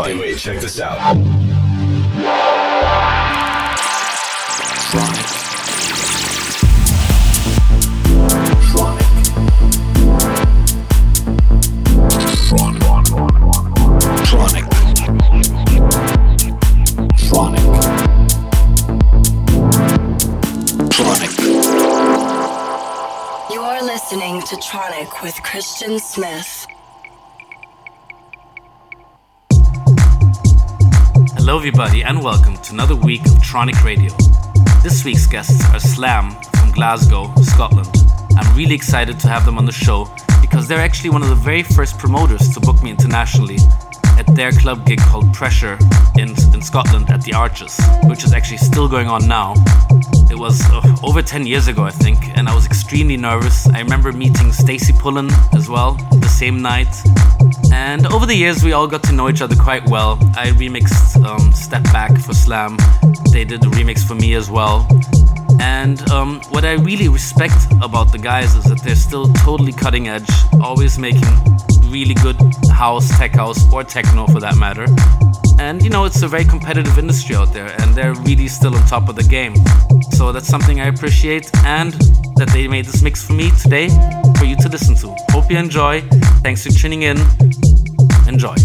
Hey, wait, check this out. Tronic. Tronic. Tronic. You are listening to Tronic with Christian Smith. Hello, everybody, and welcome to another week of Tronic Radio. This week's guests are Slam from Glasgow, Scotland. I'm really excited to have them on the show because they're actually one of the very first promoters to book me internationally at their club gig called Pressure in, in Scotland at the Arches, which is actually still going on now. It was uh, over 10 years ago, I think, and I was extremely nervous. I remember meeting Stacey Pullen as well the same night. And over the years, we all got to know each other quite well. I remixed um, Step Back for Slam, they did the remix for me as well. And um, what I really respect about the guys is that they're still totally cutting edge, always making really good house, tech house, or techno for that matter. And you know, it's a very competitive industry out there, and they're really still on top of the game. So that's something I appreciate, and that they made this mix for me today for you to listen to. Hope you enjoy. Thanks for tuning in. Enjoy.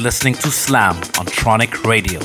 You're listening to Slam on Tronic Radio.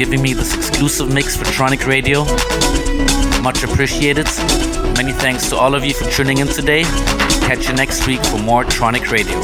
Giving me this exclusive mix for Tronic Radio. Much appreciated. Many thanks to all of you for tuning in today. Catch you next week for more Tronic Radio.